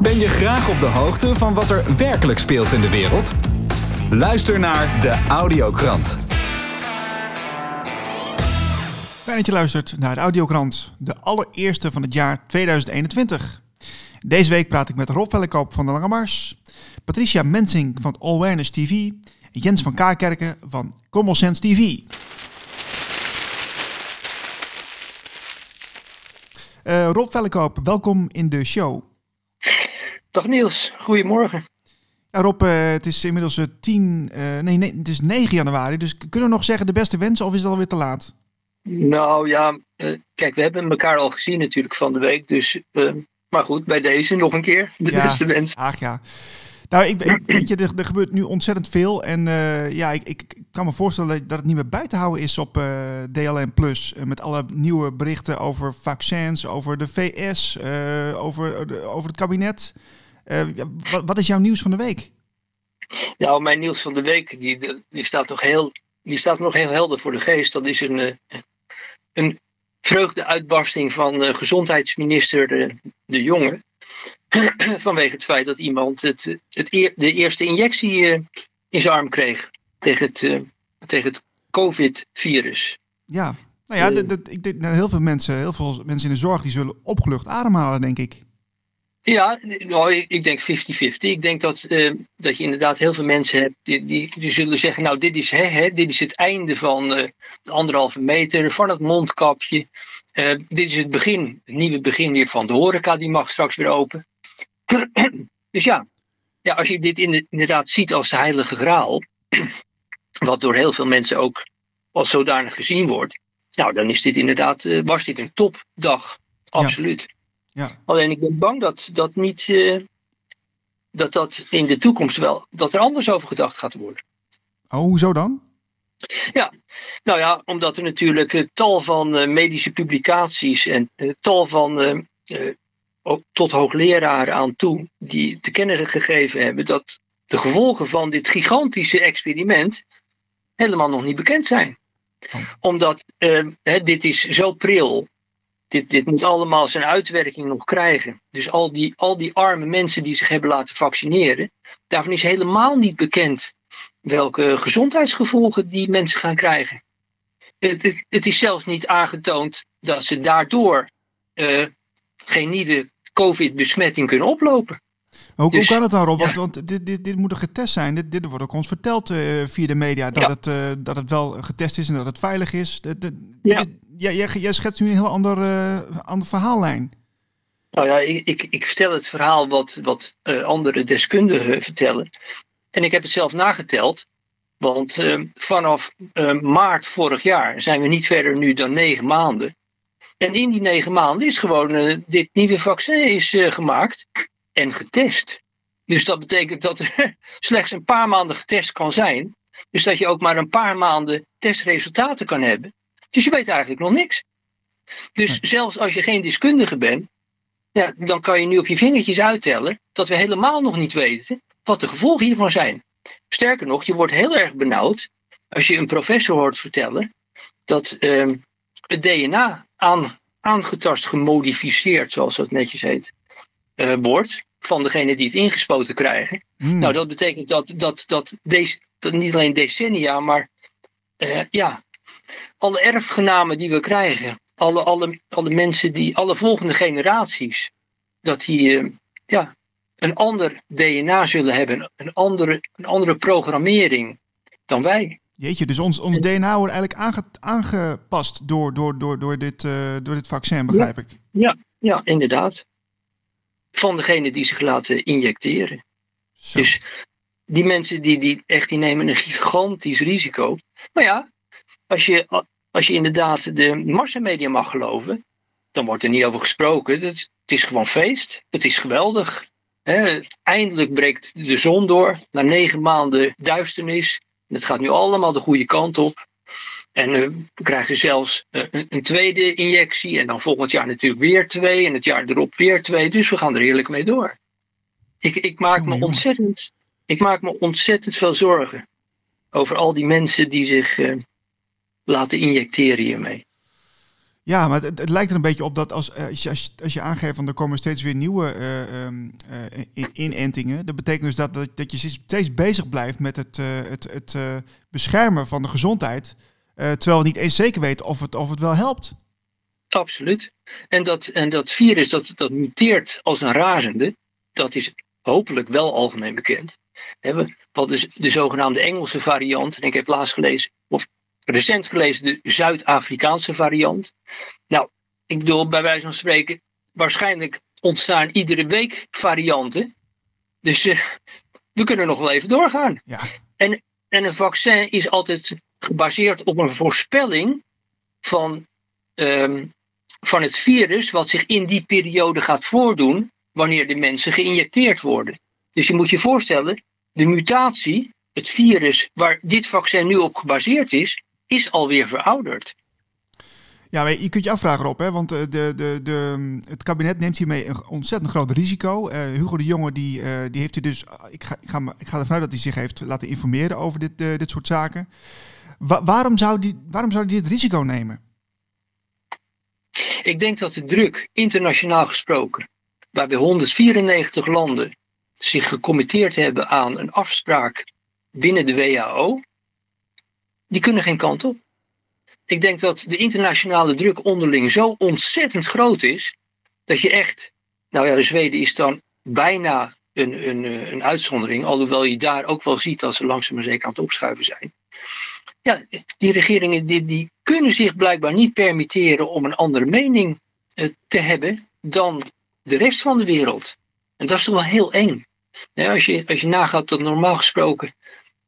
Ben je graag op de hoogte van wat er werkelijk speelt in de wereld? Luister naar de Audiokrant. Fijn dat je luistert naar de Audiokrant, de allereerste van het jaar 2021. Deze week praat ik met Rob Vellekoop van de Lange Mars, Patricia Mensing van Awareness TV en Jens van Kaarkerken van Common Sense TV. Uh, Rob Vellekoop, welkom in de show. Dag Niels, goedemorgen. Ja, Rob, uh, het is inmiddels 10, uh, nee, nee, het is 9 januari, dus kunnen we nog zeggen de beste wensen of is het alweer te laat? Nou ja, uh, kijk, we hebben elkaar al gezien natuurlijk van de week, dus, maar goed, bij deze nog een keer de ja, beste wensen. Ach ja. Nou, ik, ik, weet je, er, er, gebeurt nu ontzettend veel. En ja, ik, ik, kan me voorstellen dat het niet meer bij te houden is op uh, DLN Plus. met alle nieuwe berichten over vaccins, over de VS, over, over het kabinet. Uh, wat, wat, is jouw nieuws van de week? Nou, mijn nieuws van de week die, die, staat, nog heel, die staat nog heel helder voor de geest. Dat is een, een vreugdeuitbarsting van gezondheidsminister De, de Jonge. Vanwege het feit dat iemand het, het eer, de eerste injectie in zijn arm kreeg tegen het, tegen het COVID-virus. Ja, nou ja, dat, dat, ik denk, nou, heel veel mensen, heel veel mensen in de zorg, die zullen opgelucht ademhalen, denk ik. Ja, nou, ik, ik denk 50-50. Ik denk dat, uh, dat je inderdaad heel veel mensen hebt die, die, die zullen zeggen: Nou, dit is, hè, hè, dit is het einde van uh, de anderhalve meter, van het mondkapje. Uh, dit is het begin, het nieuwe begin weer van de horeca, die mag straks weer open. dus ja, ja, als je dit inderdaad ziet als de heilige graal, wat door heel veel mensen ook als zodanig gezien wordt, nou, dan is dit inderdaad, was dit een topdag. Absoluut. Ja. Ja. Alleen ik ben bang dat dat niet, uh, dat dat in de toekomst wel, dat er anders over gedacht gaat worden. Oh, hoezo dan? Ja, nou ja, omdat er natuurlijk uh, tal van uh, medische publicaties en tal van ook tot hoogleraren aan toe die te kennen gegeven hebben dat de gevolgen van dit gigantische experiment helemaal nog niet bekend zijn. Oh. Omdat hè, dit is zo pril. Dit, dit moet allemaal zijn uitwerking nog krijgen. Dus al die, al die arme mensen die zich hebben laten vaccineren, daarvan is helemaal niet bekend welke gezondheidsgevolgen die mensen gaan krijgen. Het, het, het is zelfs niet aangetoond dat ze daardoor uh, geen nieuwe COVID-besmetting kunnen oplopen. Hoe, dus, hoe kan het dan, Rob? Want, ja. want dit, dit, dit moet er getest zijn. Dit, dit wordt ook ons verteld uh, via de media. Dat, ja. het, uh, dat het wel getest is en dat het veilig is. De, de, ja. Jij, jij, schetst nu een heel ander, uh, ander verhaallijn. Nou ja, ik, ik, vertel het verhaal wat, wat andere deskundigen vertellen. En ik heb het zelf nageteld. Want vanaf maart vorig jaar zijn we niet verder nu dan negen maanden. En in die negen maanden is gewoon dit nieuwe vaccin is gemaakt en getest. Dus dat betekent dat er slechts een paar maanden getest kan zijn. Dus dat je ook maar een paar maanden testresultaten kan hebben. Dus je weet eigenlijk nog niks. Dus zelfs als je geen deskundige bent, ja, dan kan je nu op je vingertjes uittellen dat we helemaal nog niet weten wat de gevolgen hiervan zijn. Sterker nog, je wordt heel erg benauwd als je een professor hoort vertellen dat uh, het DNA aan, aangetast, gemodificeerd, zoals dat netjes heet, uh, wordt van degene die het ingespoten krijgen. Hmm. Nou, dat betekent dat, dat, dat, deze, dat niet alleen decennia, maar uh, ja, alle erfgenamen die we krijgen, alle, alle, alle mensen die, alle volgende generaties, dat die uh, ja, een ander DNA zullen hebben, een andere, een andere programmering dan wij. Jeetje, dus ons, ons DNA wordt eigenlijk aange, aangepast door, door, door, door, dit, uh, door dit vaccin, begrijp ja. ik. Ja, ja, inderdaad. Van degene die zich laten injecteren. Zo. Dus die mensen die, die echt die nemen een gigantisch risico. Maar ja, als je, als je inderdaad de massamedia mag geloven, dan wordt er niet over gesproken. Het, het is gewoon feest. Het is geweldig. He, eindelijk breekt de zon door. Na negen maanden duisternis. Het gaat nu allemaal de goede kant op. En uh, we krijgen zelfs uh, een, een, tweede injectie. En dan volgend jaar natuurlijk weer twee. En het jaar erop weer twee. Dus we gaan er heerlijk mee door. Ik, ik, maak, me ontzettend, ik maak me ontzettend veel zorgen. Over al die mensen die zich uh, laten injecteren hiermee. Ja, maar het, het, lijkt er een beetje op dat als, eh, als, je, als je aangeeft van er komen steeds weer nieuwe uh, inentingen. Dat betekent dus dat, dat, dat je steeds bezig blijft met het, het, het beschermen van de gezondheid. terwijl we niet eens zeker weten of het, of het wel helpt. Absoluut. En dat, en dat virus dat, dat muteert als een razende, dat is hopelijk wel algemeen bekend. Wat is de zogenaamde Engelse variant, en ik heb laatst gelezen, recent gelezen de Zuid-Afrikaanse variant. Nou, ik bedoel, bij wijze van spreken, waarschijnlijk ontstaan iedere week varianten. Dus uh, we kunnen nog wel even doorgaan. Ja. En, en een vaccin is altijd gebaseerd op een voorspelling van, um, van het virus, wat zich in die periode gaat voordoen wanneer de mensen geïnjecteerd worden. Dus je moet je voorstellen, de mutatie, het virus waar dit vaccin nu op gebaseerd is, is alweer verouderd. Ja, je kunt je afvragen op, hè? want eh, de, de, de, het kabinet neemt hiermee een ontzettend groot risico. Uh, Hugo de Jonge die, uh, die heeft hij dus, ik ga, ik, ga, ik ga ervan uit dat hij zich heeft laten informeren over dit, uh, dit soort zaken. Wa waarom, zou die, waarom zou hij dit risico nemen? Ik denk dat de druk, internationaal gesproken, waarbij 194 landen zich gecommitteerd hebben aan een afspraak binnen de WHO, die kunnen geen kant op. Ik denk dat de internationale druk onderling zo ontzettend groot is, dat je echt, nou ja, de Zweden is dan bijna een, een, een uitzondering, alhoewel je daar ook wel ziet dat ze langzaam maar zeker aan het opschuiven zijn. Ja, die regeringen die, die kunnen zich blijkbaar niet permitteren om een andere mening eh, te hebben dan de rest van de wereld. En dat is toch wel heel eng. als, je, als je nagaat dat normaal gesproken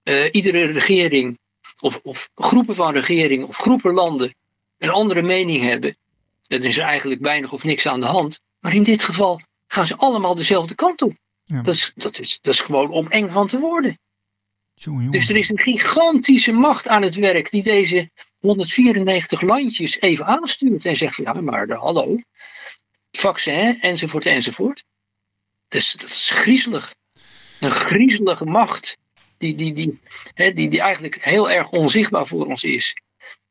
uh, iedere regering of, of groepen van regeringen of groepen landen een andere mening hebben, dan is er eigenlijk weinig of niks aan de hand. Maar in dit geval gaan ze allemaal dezelfde kant op. Ja. Dat, is, dat, is, dat is gewoon om eng van te worden. Dus er is een gigantische macht aan het werk die deze 194 landjes even aanstuurt en zegt: ja, maar de, hallo, vaccin enzovoort enzovoort. Dus dat is griezelig. Een griezelige macht die, die, die, hè, die, die eigenlijk heel erg onzichtbaar voor ons is.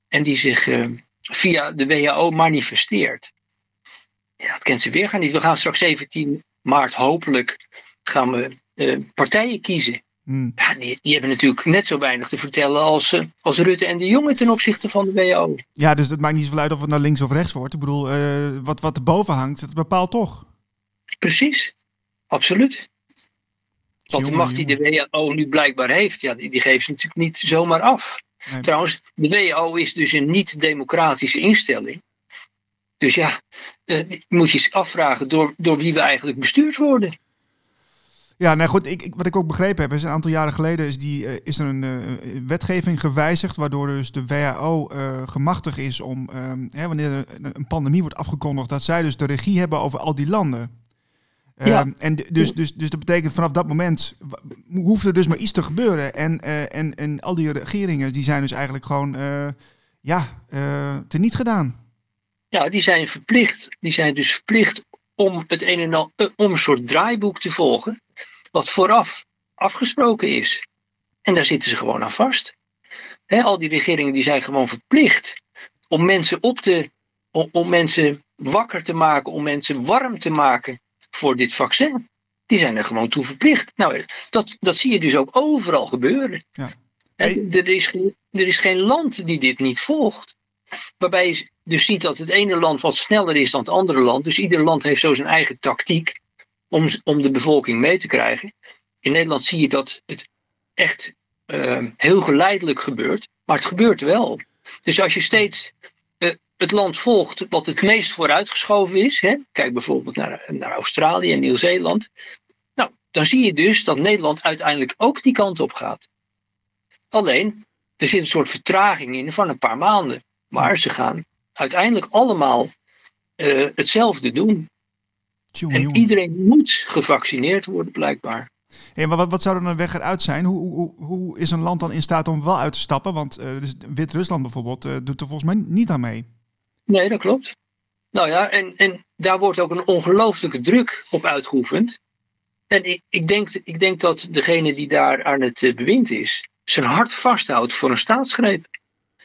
En die zich uh, via de WHO manifesteert. Ja, dat kent ze weer gaan niet. We gaan straks 17 maart hopelijk gaan we uh, partijen kiezen. Hmm. Ja, die, die, hebben natuurlijk net zo weinig te vertellen als, uh, als Rutte en de Jonge ten opzichte van de WHO. Ja, dus het maakt niet zoveel uit of het naar links of rechts wordt. Ik bedoel, wat, wat erboven hangt, dat bepaalt toch? Precies, absoluut. Want de macht die de WHO nu blijkbaar heeft, ja, die, die geeft ze natuurlijk niet zomaar af. Trouwens, de WHO is dus een niet-democratische instelling. Dus ja, uh, moet je eens afvragen door, door wie we eigenlijk bestuurd worden. Ja, nou goed, ik, wat ik ook begrepen heb, is een aantal jaren geleden is, die, uh, is er een uh, wetgeving gewijzigd, waardoor dus de WHO uh, gemachtig is om, ehm, hè, wanneer er een pandemie wordt afgekondigd, dat zij dus de regie hebben over al die landen. Ja. Ehm, en dus, dus, dus dat betekent vanaf dat moment hoeft er dus maar iets te gebeuren. En, uh, en, en al die regeringen die zijn dus eigenlijk gewoon uh, ja, uh, teniet gedaan. Ja, die zijn verplicht. Die zijn dus verplicht om het een en al, om een soort draaiboek te volgen. Wat vooraf afgesproken is. En daar zitten ze gewoon aan vast. He, al die regeringen die zijn gewoon verplicht om mensen op te, om, om mensen wakker te maken, om mensen warm te maken voor dit vaccin. Die zijn er gewoon toe verplicht. Nou, dat, dat zie je dus ook overal gebeuren. Ja. Er, is geen, er is geen land die dit niet volgt. Waarbij je dus ziet dat het ene land wat sneller is dan het andere land. Dus ieder land heeft zo zijn eigen tactiek om, om de bevolking mee te krijgen. In Nederland zie je dat het echt uh, heel geleidelijk gebeurt. Maar het gebeurt wel. Dus als je steeds het land volgt wat het meest vooruitgeschoven is. Hè? Kijk bijvoorbeeld naar, naar Australië en Nieuw-Zeeland. Nou, dan zie je dus dat Nederland uiteindelijk ook die kant op gaat. Alleen, er zit een soort vertraging in van een paar maanden. Maar ze gaan uiteindelijk allemaal uh, hetzelfde doen. en iedereen moet gevaccineerd worden, blijkbaar. Hey, maar wat, wat zou er een weg eruit zijn? Hoe, hoe, hoe is een land dan in staat om wel uit te stappen? Want uh, dus Wit-Rusland bijvoorbeeld uh, doet er volgens mij niet aan mee. Nee, dat klopt. Nou ja, en, en daar wordt ook een ongelooflijke druk op uitgeoefend. En ik, ik, denk, ik denk dat degene die daar aan het eh, bewind is, zijn hart vasthoudt voor een staatsgreep.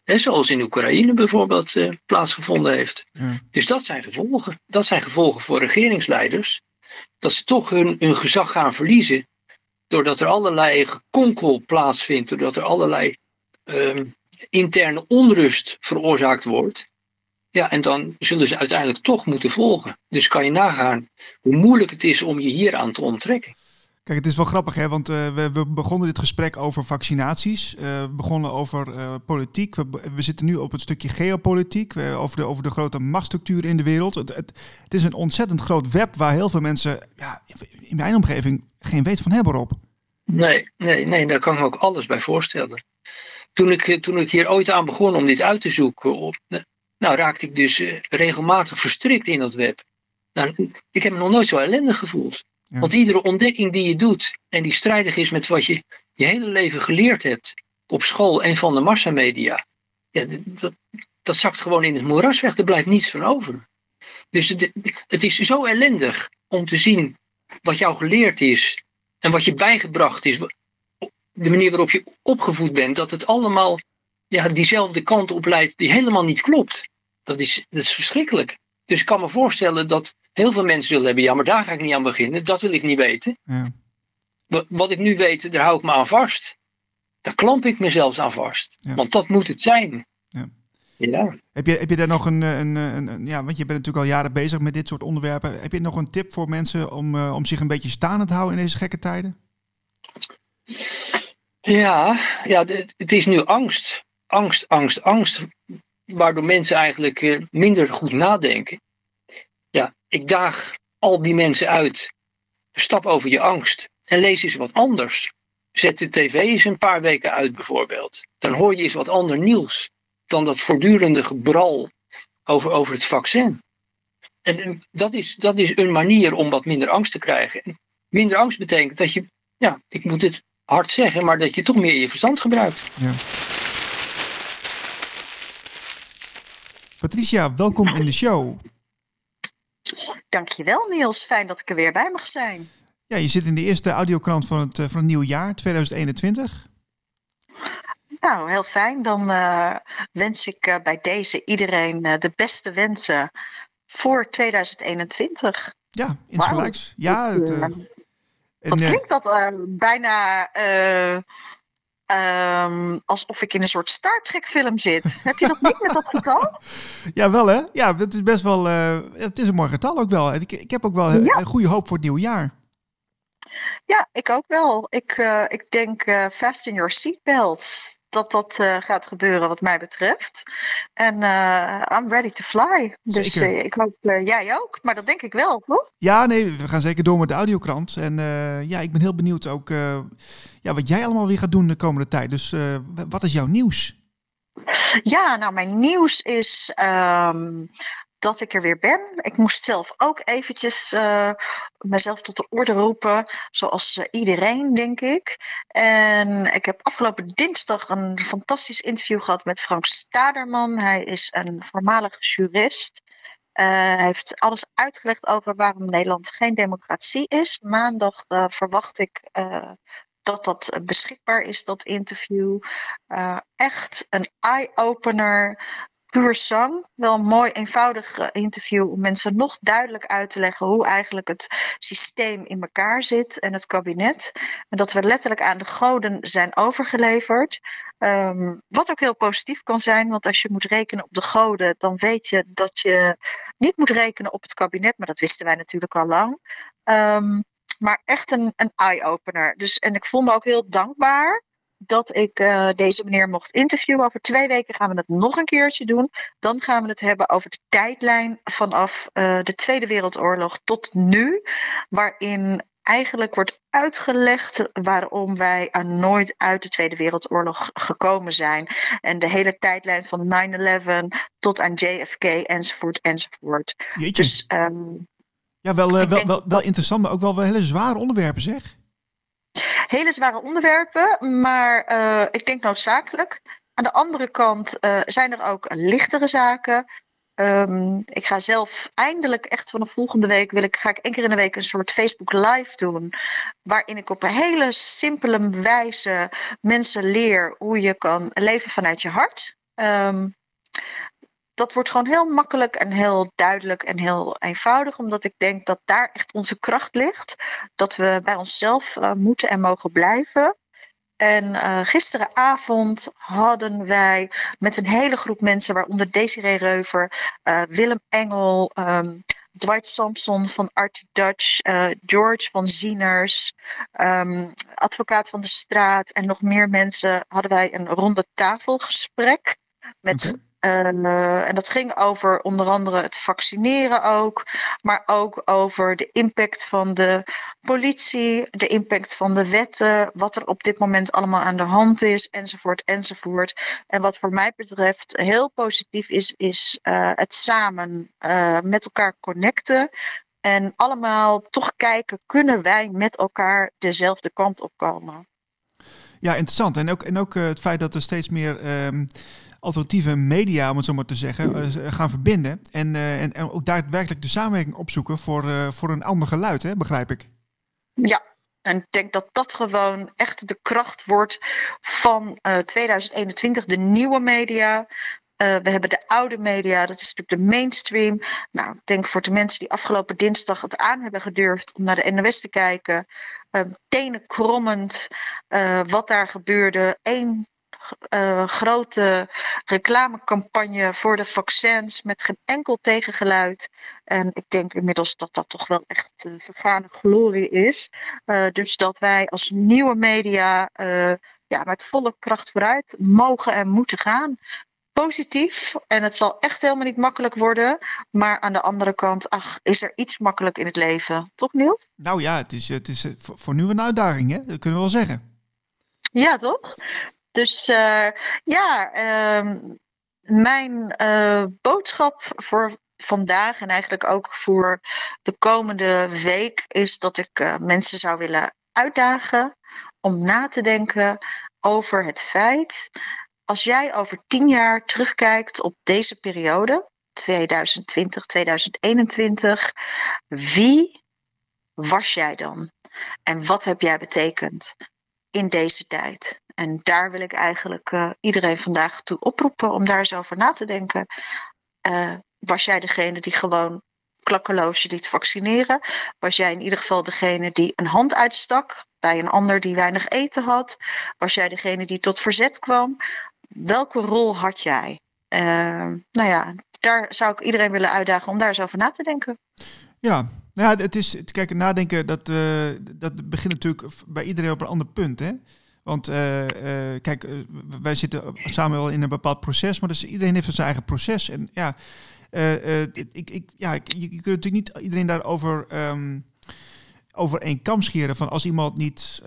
Hè, zoals in Oekraïne bijvoorbeeld uh, plaatsgevonden heeft. Ja. Dus dat zijn gevolgen. Dat zijn gevolgen voor regeringsleiders. Dat ze toch hun, hun gezag gaan verliezen. Doordat er allerlei gekonkel plaatsvindt. Doordat er allerlei um, interne onrust veroorzaakt wordt. Ja, en dan zullen ze uiteindelijk toch moeten volgen. Dus kan je nagaan hoe moeilijk het is om je hier aan te onttrekken. Kijk, het is wel grappig, hè? want uh, we, we, begonnen dit gesprek over vaccinaties. Uh, we begonnen over uh, politiek. We, we, zitten nu op het stukje geopolitiek, we, over, de, over de grote machtsstructuur in de wereld. Het, het, het, is een ontzettend groot web waar heel veel mensen ja, in mijn omgeving geen weet van hebben, Rob. Nee, nee, nee, daar kan ik me ook alles bij voorstellen. Toen ik, toen ik hier ooit aan begon om dit uit te zoeken, op, nou raakte ik dus regelmatig verstrikt in dat web. Nou, ik heb me nog nooit zo ellendig gevoeld. Want iedere ontdekking die je doet en die strijdig is met wat je je hele leven geleerd hebt op school en van de massamedia, ja, dat, dat zakt gewoon in het moeras weg. Er blijft niets van over. Dus het, het is zo ellendig om te zien wat jou geleerd is en wat je bijgebracht is, de manier waarop je opgevoed bent, dat het allemaal ja, diezelfde kant op leidt die helemaal niet klopt. Dat is, dat is verschrikkelijk. Dus ik kan me voorstellen dat heel veel mensen zullen hebben, ja, maar daar ga ik niet aan beginnen, dat wil ik niet weten. Ja. Wat ik nu weet, daar hou ik me aan vast. Daar klamp ik me zelfs aan vast. Want dat moet het zijn. Ja. ja. Heb, je, heb je daar nog een, een, een, ja, want je bent natuurlijk al jaren bezig met dit soort onderwerpen. Heb je nog een tip voor mensen om, uh, om zich een beetje staande te houden in deze gekke tijden? Ja, ja het is nu angst. Angst, angst, angst waardoor mensen eigenlijk eh, minder goed nadenken. Ja, ik daag al die mensen uit. Stap over je angst en lees eens wat anders. Zet de tv eens een paar weken uit bijvoorbeeld. Dan hoor je eens wat ander nieuws dan dat voortdurende gebral over, over het vaccin. En dat is, dat is een manier om wat minder angst te krijgen. Minder angst betekent dat je, ja, ik moet het hard zeggen, maar dat je toch meer je verstand gebruikt. Ja. Patricia, welkom in de show. Dankjewel Niels, fijn dat ik er weer bij mag zijn. Ja, je zit in de eerste audiokrant van het, eh, van het nieuwe jaar, 2021. Nou, heel fijn. Dan uh, wens ik uh, bij deze iedereen uh, de beste wensen voor 2021. Ja, insgelijks. Wow. Ja, het, wat klinkt dat bijna Um, alsof ik in een soort Star Trek film zit. Heb je dat niet met dat getal? Ja, wel hè? Ja, het is best wel. Uh, het is een mooi getal ook wel. Ik, ik heb ook wel een goede hoop voor het nieuwe jaar. Ja, ik ook wel. Ik, uh, ik denk uh, fast in your seatbelts dat dat uh, gaat gebeuren wat mij betreft. En uh, I'm ready to fly. Dus uh, ik hoop jij ook. Maar dat denk ik wel, toch? Ja, nee, we gaan zeker door met de audiokrant. En ja, ik ben heel benieuwd ook ja, wat jij allemaal weer gaat doen de komende tijd. Dus wat is jouw nieuws? Ja, nou mijn nieuws is um, dat ik er weer ben. Ik moest zelf ook eventjes uh, mezelf tot de orde roepen, zoals uh, iedereen, denk ik. En ik heb afgelopen dinsdag een fantastisch interview gehad met Frank Staderman. Hij is een voormalig jurist. Uh, hij heeft alles uitgelegd over waarom Nederland geen democratie is. Maandag verwacht ik dat dat beschikbaar is, dat interview. Echt een eye-opener puur zang. Wel een mooi eenvoudig eh, interview om mensen nog duidelijk uit te leggen hoe eigenlijk het systeem in elkaar zit en het kabinet. En dat we letterlijk aan de goden zijn overgeleverd. Um, wat ook heel positief kan zijn, want als je moet rekenen op de goden, dan weet je dat je niet moet rekenen op het kabinet, maar dat wisten wij natuurlijk al lang. Um, maar echt een, een eye-opener. Dus, en ik voel me ook heel dankbaar dat ik uh, deze meneer mocht interviewen. Over twee weken gaan we het nog een keertje doen. Dan gaan we het hebben over de tijdlijn vanaf uh, de Tweede Wereldoorlog tot nu. Waarin eigenlijk wordt uitgelegd waarom wij er nooit uit de Tweede Wereldoorlog gekomen zijn. En de hele tijdlijn van 9-11 tot aan JFK enzovoort enzovoort. Jeetje. Dus, um, ja, wel, uh, wel, wel, wel interessant, maar ook wel, wel hele zware onderwerpen zeg hele zware onderwerpen, maar uh, ik denk noodzakelijk. Aan de andere kant uh, zijn er ook lichtere zaken. Um, ik ga zelf eindelijk echt vanaf volgende week wil ik, ga ik één keer in de week een soort Facebook live doen. Waarin ik op een hele simpele wijze mensen leer hoe je kan leven vanuit je hart. Ehm, dat wordt gewoon heel makkelijk en heel duidelijk en heel eenvoudig, omdat ik denk dat daar echt onze kracht ligt. Dat we bij onszelf uh, moeten en mogen blijven. En uh, gisteravond hadden wij met een hele groep mensen, waaronder Desiree Reuver, uh, Willem Engel, um, Dwight Sampson van Art Dutch, George van Zieners, um, advocaat van de straat en nog meer mensen, hadden wij een ronde tafelgesprek met. Uh, en dat ging over onder andere het vaccineren ook, maar ook over de impact van de politie, de impact van de wetten, wat er op dit moment allemaal aan de hand is, enzovoort, enzovoort. En wat voor mij betreft heel positief is, is uh, het samen uh, met elkaar connecten. En allemaal toch kijken, kunnen wij met elkaar dezelfde kant op komen? Ja, interessant. En ook, en ook het feit dat er steeds meer um, alternatieve media, om het zo maar te zeggen, uh, gaan verbinden. En, uh, en, en, ook daadwerkelijk de samenwerking opzoeken voor, uh, voor een ander geluid, hè, begrijp ik. Ja, en ik denk dat dat gewoon echt de kracht wordt van 2021, de nieuwe media. we hebben de oude media, dat is natuurlijk de mainstream. Nou, ik denk voor de mensen die afgelopen dinsdag het aan hebben gedurfd om naar de NOS te kijken. tenen krommend wat daar gebeurde. Eén uh, grote reclamecampagne voor de vaccins met geen enkel tegengeluid. En ik denk inmiddels dat dat toch wel echt uh, vergane glorie is. Uh, dus dat wij als nieuwe media ja, met volle kracht vooruit mogen en moeten gaan. Positief. En het zal echt helemaal niet makkelijk worden. Maar aan de andere kant, ach, is er iets makkelijk in het leven. Toch, Niels? Nou ja, het is, het is voor, voor nu een uitdaging, hè? dat kunnen we wel zeggen. Ja, toch? Dus uh, ja, uh, mijn uh, boodschap voor vandaag en eigenlijk ook voor de komende week is dat ik uh, mensen zou willen uitdagen om na te denken over het feit, als jij over tien jaar terugkijkt op deze periode, 2020, 2021, wie was jij dan? En wat heb jij betekend in deze tijd? En daar wil ik eigenlijk uh, iedereen vandaag toe oproepen om daar eens over na te denken. Uh, was jij degene die gewoon klakkeloos je liet vaccineren? Was jij in ieder geval degene die een hand uitstak bij een ander die weinig eten had? Was jij degene die tot verzet kwam? Welke rol had jij? Uh, nou ja, daar zou ik iedereen willen uitdagen om daar eens over na te denken. Ja, nou ja het is, kijk, nadenken, dat, dat begint natuurlijk bij iedereen op een ander punt. Hè? Want uh, uh, kijk, uh, wij zitten samen wel in een bepaald proces, maar dus iedereen heeft zijn eigen proces. En ja, ik, ik, ja ik, je, je kunt natuurlijk niet iedereen daarover um, over één kam scheren. Van als iemand niet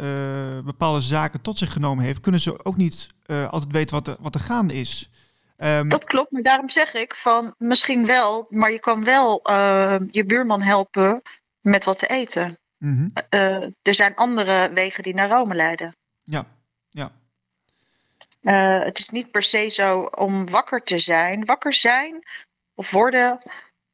bepaalde zaken tot zich genomen heeft, kunnen ze ook niet altijd weten wat er, wat er gaande is. Um, dat klopt, maar daarom zeg ik van misschien wel, maar je kan wel je buurman helpen met wat te eten. Mm -hmm. er zijn andere wegen die naar Rome leiden. Ja, ja. Uh, het is niet per se zo om wakker te zijn. Wakker zijn of worden.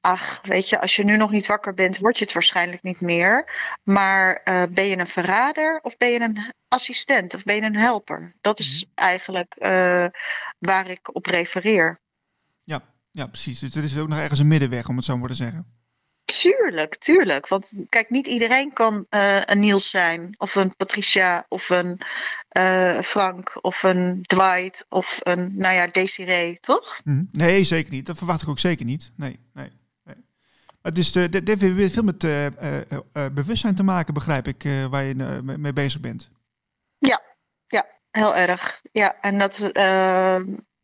Ach, weet je, als je nu nog niet wakker bent, word je het waarschijnlijk niet meer. Maar uh, ben je een verrader of ben je een assistent of ben je een helper? Dat is mm-hmm. eigenlijk uh, waar ik op refereer. Ja, ja, precies. Dus er is ook nog ergens een middenweg, om het zo maar te zeggen. Tuurlijk, tuurlijk. Want kijk, niet iedereen kan uh, een Niels zijn, of een Patricia, of een uh, Frank, of een Dwight, of een, nou ja, Desiree, toch? Mm, nee, zeker niet. Dat verwacht ik ook zeker niet. Nee, nee. nee. Het is de, dit heeft weer veel met bewustzijn te maken, begrijp ik, waar je mee bezig bent. Ja, ja, heel erg. Ja, en dat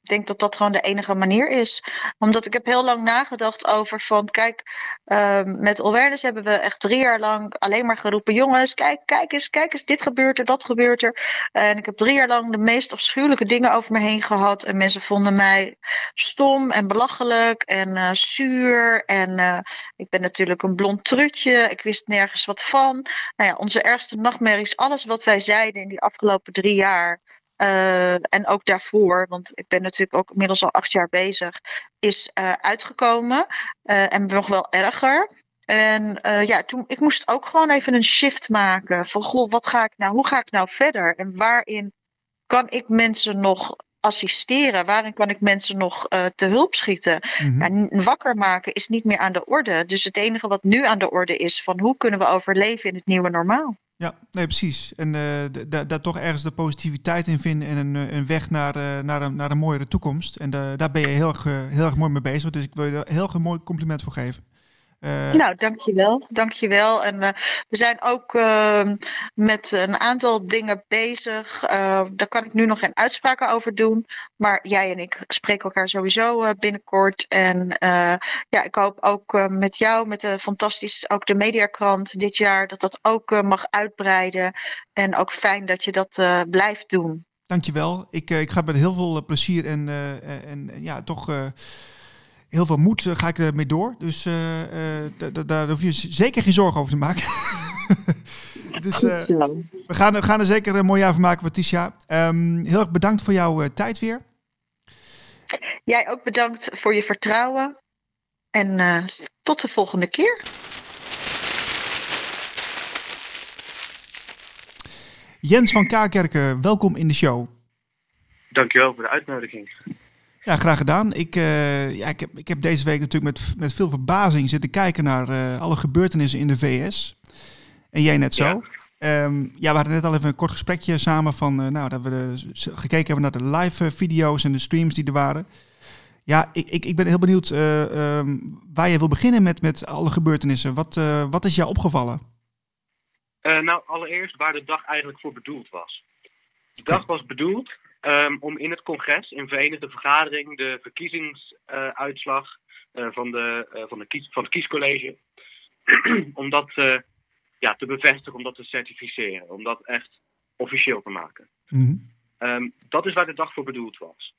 denk dat dat gewoon de enige manier is. Omdat ik heb heel lang nagedacht over van, kijk, uh, met awareness hebben we echt drie jaar lang alleen maar geroepen, jongens, kijk, kijk eens, kijk eens, dit gebeurt er, dat gebeurt er. En ik heb drie jaar lang de meest afschuwelijke dingen over me heen gehad. En mensen vonden mij stom en belachelijk en uh, zuur. En uh, ik ben natuurlijk een blond trutje. Ik wist nergens wat van. Nou ja, onze ergste nachtmerries, alles wat wij zeiden in die afgelopen drie jaar. Uh, en ook daarvoor, want ik ben natuurlijk ook inmiddels al acht jaar bezig, is uh, uitgekomen. Uh, en nog wel erger. En ja, toen, ik moest ook gewoon even een shift maken. Van goh, wat ga ik nou, hoe ga ik nou verder? En waarin kan ik mensen nog assisteren? Waarin kan ik mensen nog te hulp schieten? Ja, wakker maken is niet meer aan de orde. Dus het enige wat nu aan de orde is van hoe kunnen we overleven in het nieuwe normaal? Ja, nee, precies. En uh, daar toch ergens de positiviteit in vinden en een, een weg naar, uh, naar, een, naar een mooiere toekomst. En daar ben je heel erg, heel erg mooi mee bezig. Dus ik wil je er heel erg mooi compliment voor geven. Uh, nou, dankjewel. Dankjewel. En uh, we zijn ook uh, met een aantal dingen bezig. daar kan ik nu nog geen uitspraken over doen. Maar jij en ik spreken elkaar sowieso binnenkort. En ja, ik hoop ook met jou, met de fantastisch, ook de Mediakrant dit jaar, dat dat ook mag uitbreiden. En ook fijn dat je dat blijft doen. Dankjewel. Ik, ik ga met heel veel plezier en, en ja, toch heel veel moed uh, ga ik ermee door. Dus uh, uh, daar hoef je zeker geen zorgen over te maken. dus, we, gaan, we gaan er zeker een mooi jaar van maken, Patricia. Um, heel erg bedankt voor jouw tijd weer. Jij ook bedankt voor je vertrouwen. En tot de volgende keer. Jens van Kaakerken, welkom in de show. Dankjewel voor de uitnodiging. Ja, graag gedaan. Ik, uh, ja, ik, heb, ik heb deze week natuurlijk met, met veel verbazing zitten kijken naar uh, alle gebeurtenissen in de VS. En jij net zo. Ja. Um, ja, we hadden net al even een kort gesprekje samen van, uh, nou, dat we de, gekeken hebben naar de live video's en de streams die er waren. Ja, ik, ik, ik ben heel benieuwd um, waar je wil beginnen met, met alle gebeurtenissen. Wat, wat is jou opgevallen? nou, allereerst waar de dag eigenlijk voor bedoeld was. De dag was bedoeld Um, om in het congres, in Verenigde Vergadering, de verkiezingsuitslag uh, uh, van, de, uh, van, de kies, van het kiescollege, om dat ja, te bevestigen, om dat te certificeren, om dat echt officieel te maken. Mm -hmm. um, dat is waar de dag voor bedoeld was.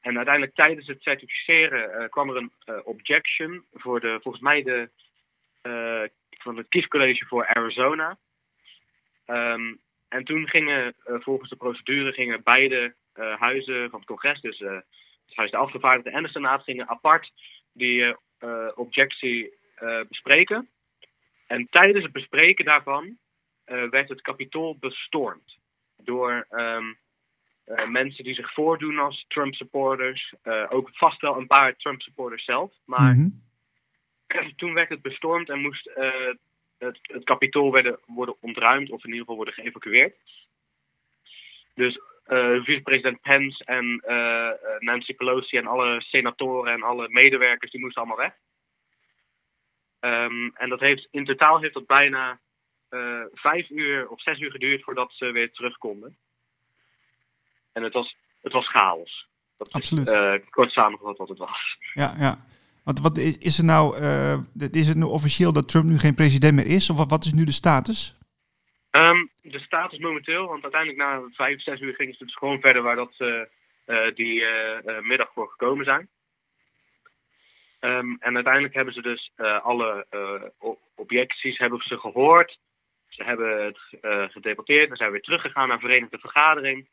En uiteindelijk tijdens het certificeren kwam er een objection voor de, volgens mij de, van het kiescollege voor Arizona. Um, en toen gingen uh, volgens de procedure gingen beide huizen van het congres, dus uh, het Huis de Afgevaardigden en de Senaat, gingen apart die objectie bespreken. En tijdens het bespreken daarvan werd het kapitool bestormd door um, mensen die zich voordoen als Trump-supporters. ook vast wel een paar Trump-supporters zelf. Maar mm -hmm. toen werd het bestormd en moest het, het kapitool werden, worden ontruimd of in ieder geval worden geëvacueerd. Dus vicepresident Pence en uh, Nancy Pelosi en alle senatoren en alle medewerkers die moesten allemaal weg. Um, en dat heeft, in totaal heeft dat bijna vijf uur of zes uur geduurd voordat ze weer terug konden. En het was, het was chaos. Dat Absoluut. Is, kort samengevat wat het was. Ja, ja. Want wat is, is er nou, uh, is het nu officieel dat Trump nu geen president meer is? Of wat, wat is nu de status? Um, de status momenteel, want uiteindelijk na vijf, zes uur gingen ze dus gewoon verder waar dat ze uh, die uh, middag voor gekomen zijn. Um, en uiteindelijk hebben ze dus alle objecties hebben ze gehoord. Ze hebben het gedeporteerd en zijn weer teruggegaan naar Verenigde Vergadering.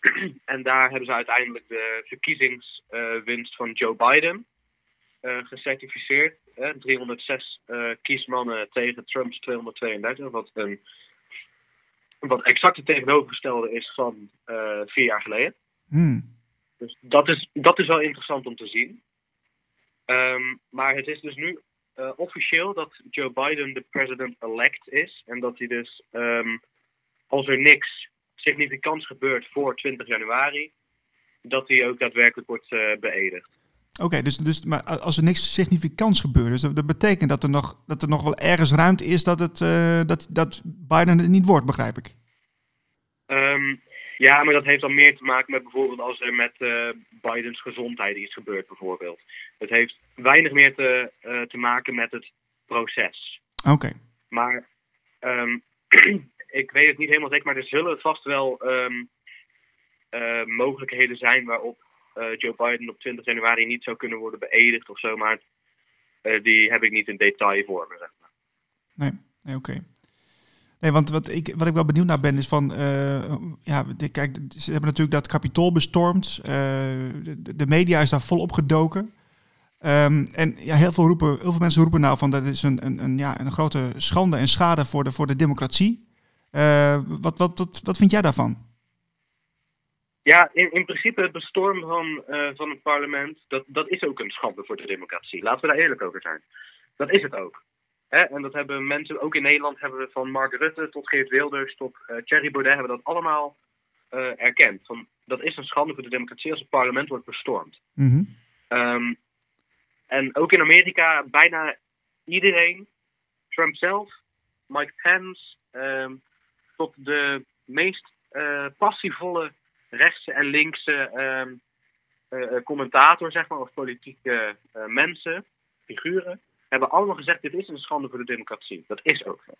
en daar hebben ze uiteindelijk de verkiezingswinst van Joe Biden gecertificeerd. Uh, 306 uh, kiesmannen tegen Trumps 232, wat een wat exact het tegenovergestelde is van uh, vier jaar geleden. Hmm. Dus dat is, dat is wel interessant om te zien. Um, maar het is dus nu uh, officieel dat Joe Biden de president-elect is. En dat hij dus, um, als er niks significants gebeurt voor 20 januari, dat hij ook daadwerkelijk wordt uh, beëdigd. Oké, okay, dus, dus maar als er niks significants gebeurt, dus dat, dat, betekent dat er, nog, dat er nog wel ergens ruimte is dat, het, uh, dat, dat Biden het niet wordt, begrijp ik. Um, ja, maar dat heeft dan meer te maken met bijvoorbeeld als er met uh, Bidens gezondheid iets gebeurt, bijvoorbeeld. Het heeft weinig meer te, uh, te maken met het proces. Oké. Okay. Maar um, ik weet het niet helemaal zeker, maar er zullen vast wel um, mogelijkheden zijn waarop Joe Biden op 20 januari niet zou kunnen worden beëdigd of zo, maar uh, die heb ik niet in detail voor me. Nee, nee oké. Nee, want wat ik, wat ik wel benieuwd naar ben is van, uh, ja, kijk, ze hebben natuurlijk dat kapitool bestormd. de, media is daar volop gedoken. Um, en ja, heel veel, roepen, heel veel mensen roepen nou van dat is een, een, een, ja, een grote schande en schade voor de, voor de democratie. wat, wat, wat, wat vind jij daarvan? Ja, in, in principe het bestormen van, eh, van het parlement, dat, dat is ook een schande voor de democratie. Laten we daar eerlijk over zijn. Dat is het ook. Hè? En dat hebben mensen, ook in Nederland hebben we van Mark Rutte tot Geert Wilders tot uh, Thierry Baudet, hebben we dat allemaal uh, erkend. Van, dat is een schande voor de democratie als het parlement wordt bestormd. Mm -hmm. um, en ook in Amerika, bijna iedereen, Trump zelf, Mike Pence, um, tot de meest uh, passievolle rechtse en linkse um, commentator, zeg maar, of politieke uh, mensen, figuren, hebben allemaal gezegd: dit is een schande voor de democratie. Dat is ook zo.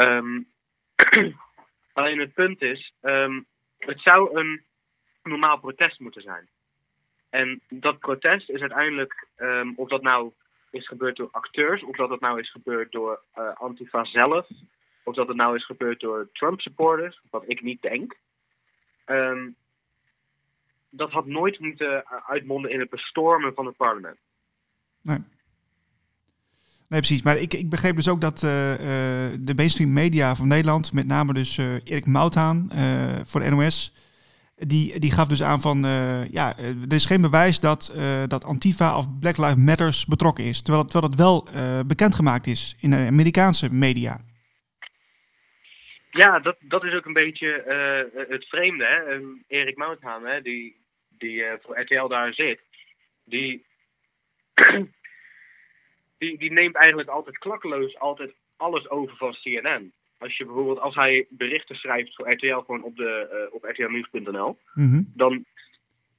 Um, alleen het punt is, um, het zou een normaal protest moeten zijn. En dat protest is uiteindelijk, of dat nou is gebeurd door acteurs, of dat het nou is gebeurd door Antifa zelf, of dat het nou is gebeurd door Trump-supporters, wat ik niet denk. Um, dat had nooit moeten uitmonden in het bestormen van het parlement. Nee. Nee, precies. Maar ik, ik begreep dus ook dat uh, uh, de mainstream media van Nederland, met name dus uh, Erik Mouthaan voor de NOS, die, die gaf dus aan van, ja, er is geen bewijs dat, dat Antifa of Black Lives Matters betrokken is. Terwijl het, terwijl het wel bekendgemaakt is in de Amerikaanse media. Ja, dat, dat is ook een beetje het vreemde. Hè? Um, Erik Mouthaan, hè, die, die voor RTL daar zit, die die, die neemt eigenlijk altijd klakkeloos altijd alles over van CNN. Als je bijvoorbeeld, als hij berichten schrijft voor RTL gewoon op, de, uh, op rtlnieuws.nl, mm -hmm. dan,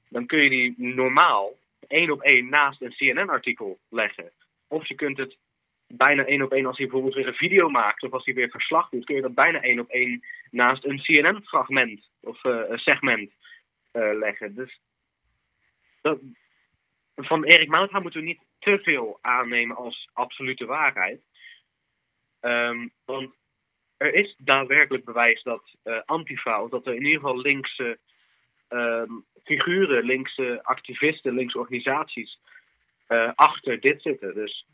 dan kun je die normaal één op één naast een CNN-artikel leggen. Of je kunt het bijna één op één, als hij bijvoorbeeld weer een video maakt of als hij weer verslag doet, kun je dat bijna één op één naast een CNN-fragment of uh, segment uh, leggen. Dus dat, van Erik Mouthaan moeten we niet te veel aannemen als absolute waarheid. Um, want er is daadwerkelijk bewijs dat uh, Antifa, of dat er in ieder geval linkse um, figuren, linkse activisten, linkse organisaties achter dit zitten. Dus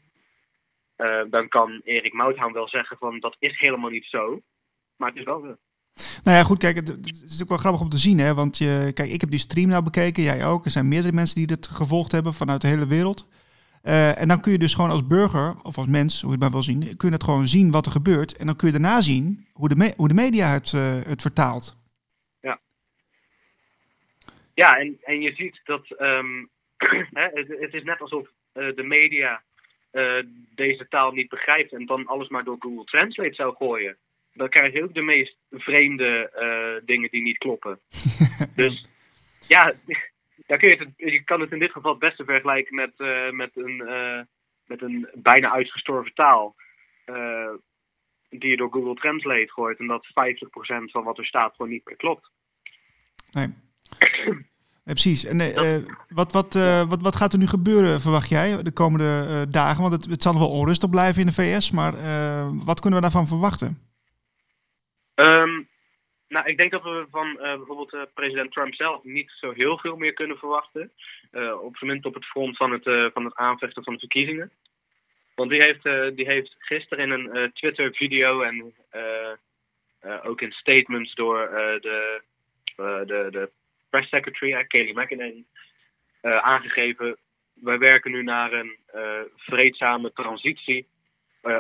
uh, dan kan Erik Mouthaan wel zeggen van dat is helemaal niet zo, maar het is wel zo. Nou ja, goed, kijk, het, het, is ook wel grappig om te zien, hè? Want je, kijk, ik heb die stream nou bekeken, jij ook. Er zijn meerdere mensen die dit gevolgd hebben vanuit de hele wereld. Uh, en dan kun je dus gewoon als burger, of als mens, hoe je het maar wil zien, kun je het gewoon zien wat er gebeurt. En dan kun je daarna zien hoe de, me hoe de media het, uh, het vertaalt. Ja, ja en, en je ziet dat um, hè, het, het, is net alsof uh, de media deze taal niet begrijpt en dan alles maar door Google Translate zou gooien dan krijg je ook de meest vreemde uh, dingen die niet kloppen. dus ja, dan kun je, het, je kan het in dit geval het beste vergelijken met, uh, met, een, met een bijna uitgestorven taal. die je door Google Translate gooit en dat 50% van wat er staat gewoon niet meer klopt. Nee. precies. En wat, wat, wat, wat gaat er nu gebeuren, verwacht jij, de komende dagen? Want het, het zal nog wel onrustig blijven in de VS, maar wat kunnen we daarvan verwachten? Um, nou, ik denk dat we van uh, bijvoorbeeld uh, president Trump zelf niet zo heel veel meer kunnen verwachten. Uh, op zijn minst op het front van het, van het aanvechten van de verkiezingen. Want die heeft, die heeft gisteren in een Twitter-video en ook in statements door de, de, de press secretary, Kayleigh McEnany, aangegeven... wij werken nu naar een vreedzame transitie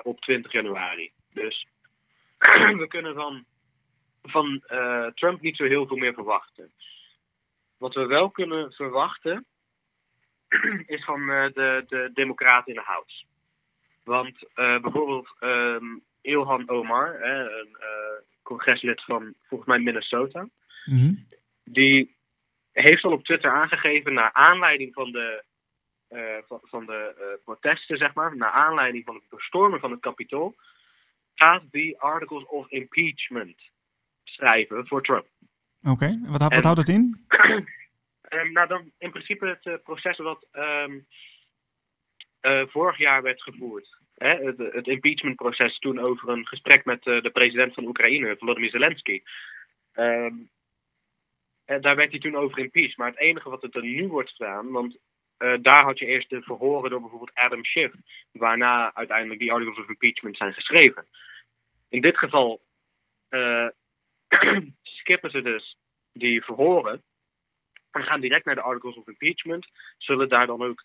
op 20 januari. Dus we kunnen van, van Trump niet zo heel veel meer verwachten. Wat we wel kunnen verwachten is van de, de Democraten in de House. Want uh, bijvoorbeeld um, Ilhan Omar, hè, een congreslid van volgens mij Minnesota, mm -hmm. die heeft al op Twitter aangegeven naar aanleiding van de, van, van, de protesten, zeg maar, naar aanleiding van het bestormen van het kapitool, gaat die articles of impeachment schrijven voor Trump. Oké, okay. wat, wat en, houdt dat in? um, nou, dan in principe het uh, proces wat um, uh, vorig jaar werd gevoerd. Hè, het, het impeachmentproces toen over een gesprek met de president van Oekraïne, Volodymyr Zelensky. Um, en daar werd hij toen over impeached. Maar het enige wat er nu wordt gedaan, want uh, daar had je eerst de verhoren door bijvoorbeeld Adam Schiff, waarna uiteindelijk die articles of impeachment zijn geschreven. In dit geval uh, skippen ze dus die verhoren en gaan direct naar de articles of impeachment, zullen daar dan ook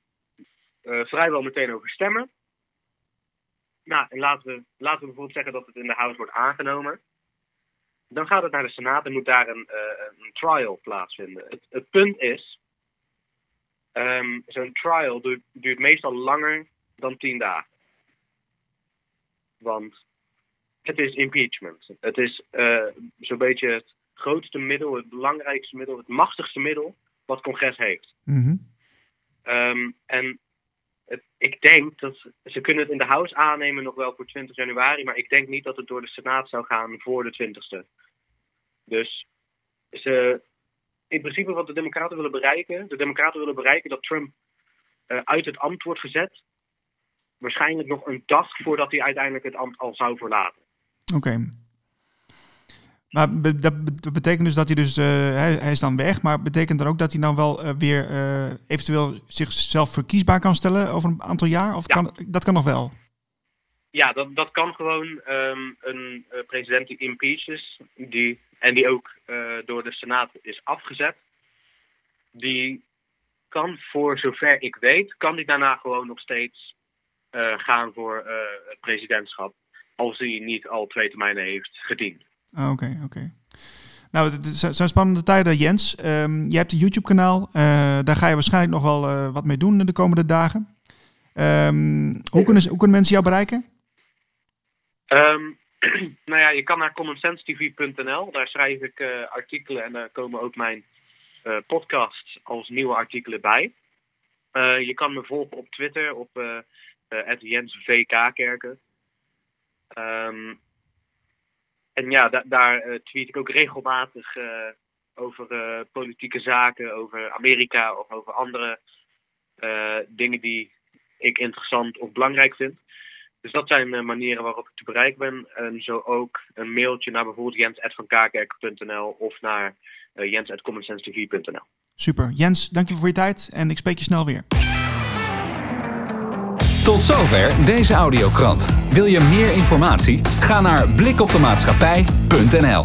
vrijwel meteen over stemmen. Nou, en laten we, laten we bijvoorbeeld zeggen dat het in de House wordt aangenomen. Dan gaat het naar de Senaat en moet daar een, uh, een trial plaatsvinden. Het, het punt is, um, zo'n trial duurt, duurt, meestal langer dan tien dagen. Want het is impeachment. Het is uh, zo'n beetje het grootste middel, het belangrijkste middel, het machtigste middel wat het congres heeft. Mm -hmm. um, en ik denk dat ze kunnen het in de House aannemen nog wel voor 20 januari, maar ik denk niet dat het door de Senaat zou gaan voor de 20ste. Dus ze, in principe wat de Democraten willen bereiken, de Democraten willen bereiken dat Trump uh, uit het ambt wordt gezet. Waarschijnlijk nog een dag voordat hij uiteindelijk het ambt al zou verlaten. Oké. Maar be dat betekent dus dat hij dus, uh, hij, hij, is dan weg, maar betekent dat ook dat hij dan wel uh, weer uh, eventueel zichzelf verkiesbaar kan stellen over een aantal jaar? Of ja. kan, dat kan nog wel? Ja, dat, dat kan gewoon um, een president die impeaches, die, en die ook door de Senaat is afgezet, die kan voor zover ik weet, kan die daarna gewoon nog steeds gaan voor het presidentschap, als hij niet al twee termijnen heeft gediend. Oké, oh, oké. Okay, okay. Nou, het zijn spannende tijden, Jens. Um, je hebt een YouTube-kanaal. Uh, daar ga je waarschijnlijk nog wel uh, wat mee doen de komende dagen. Um, hoe, kunnen, mensen jou bereiken? Um, nou ja, je kan naar commonsensitv.nl. Daar schrijf ik uh, artikelen en daar komen ook mijn podcasts als nieuwe artikelen bij. je kan me volgen op Twitter op Jens VK Kerken. En ja, da daar uh, tweet ik ook regelmatig uh, over uh, politieke zaken, over Amerika of over andere dingen die ik interessant of belangrijk vind. Dus dat zijn manieren waarop ik te bereiken ben. En zo ook een mailtje naar bijvoorbeeld jens.vankakerk.nl of naar uh, jens.commonsensitv.nl. Super. Jens, dank je voor je tijd en ik spreek je snel weer. Tot zover deze audiokrant. Wil je meer informatie? Ga naar blikoptemaatschappij.nl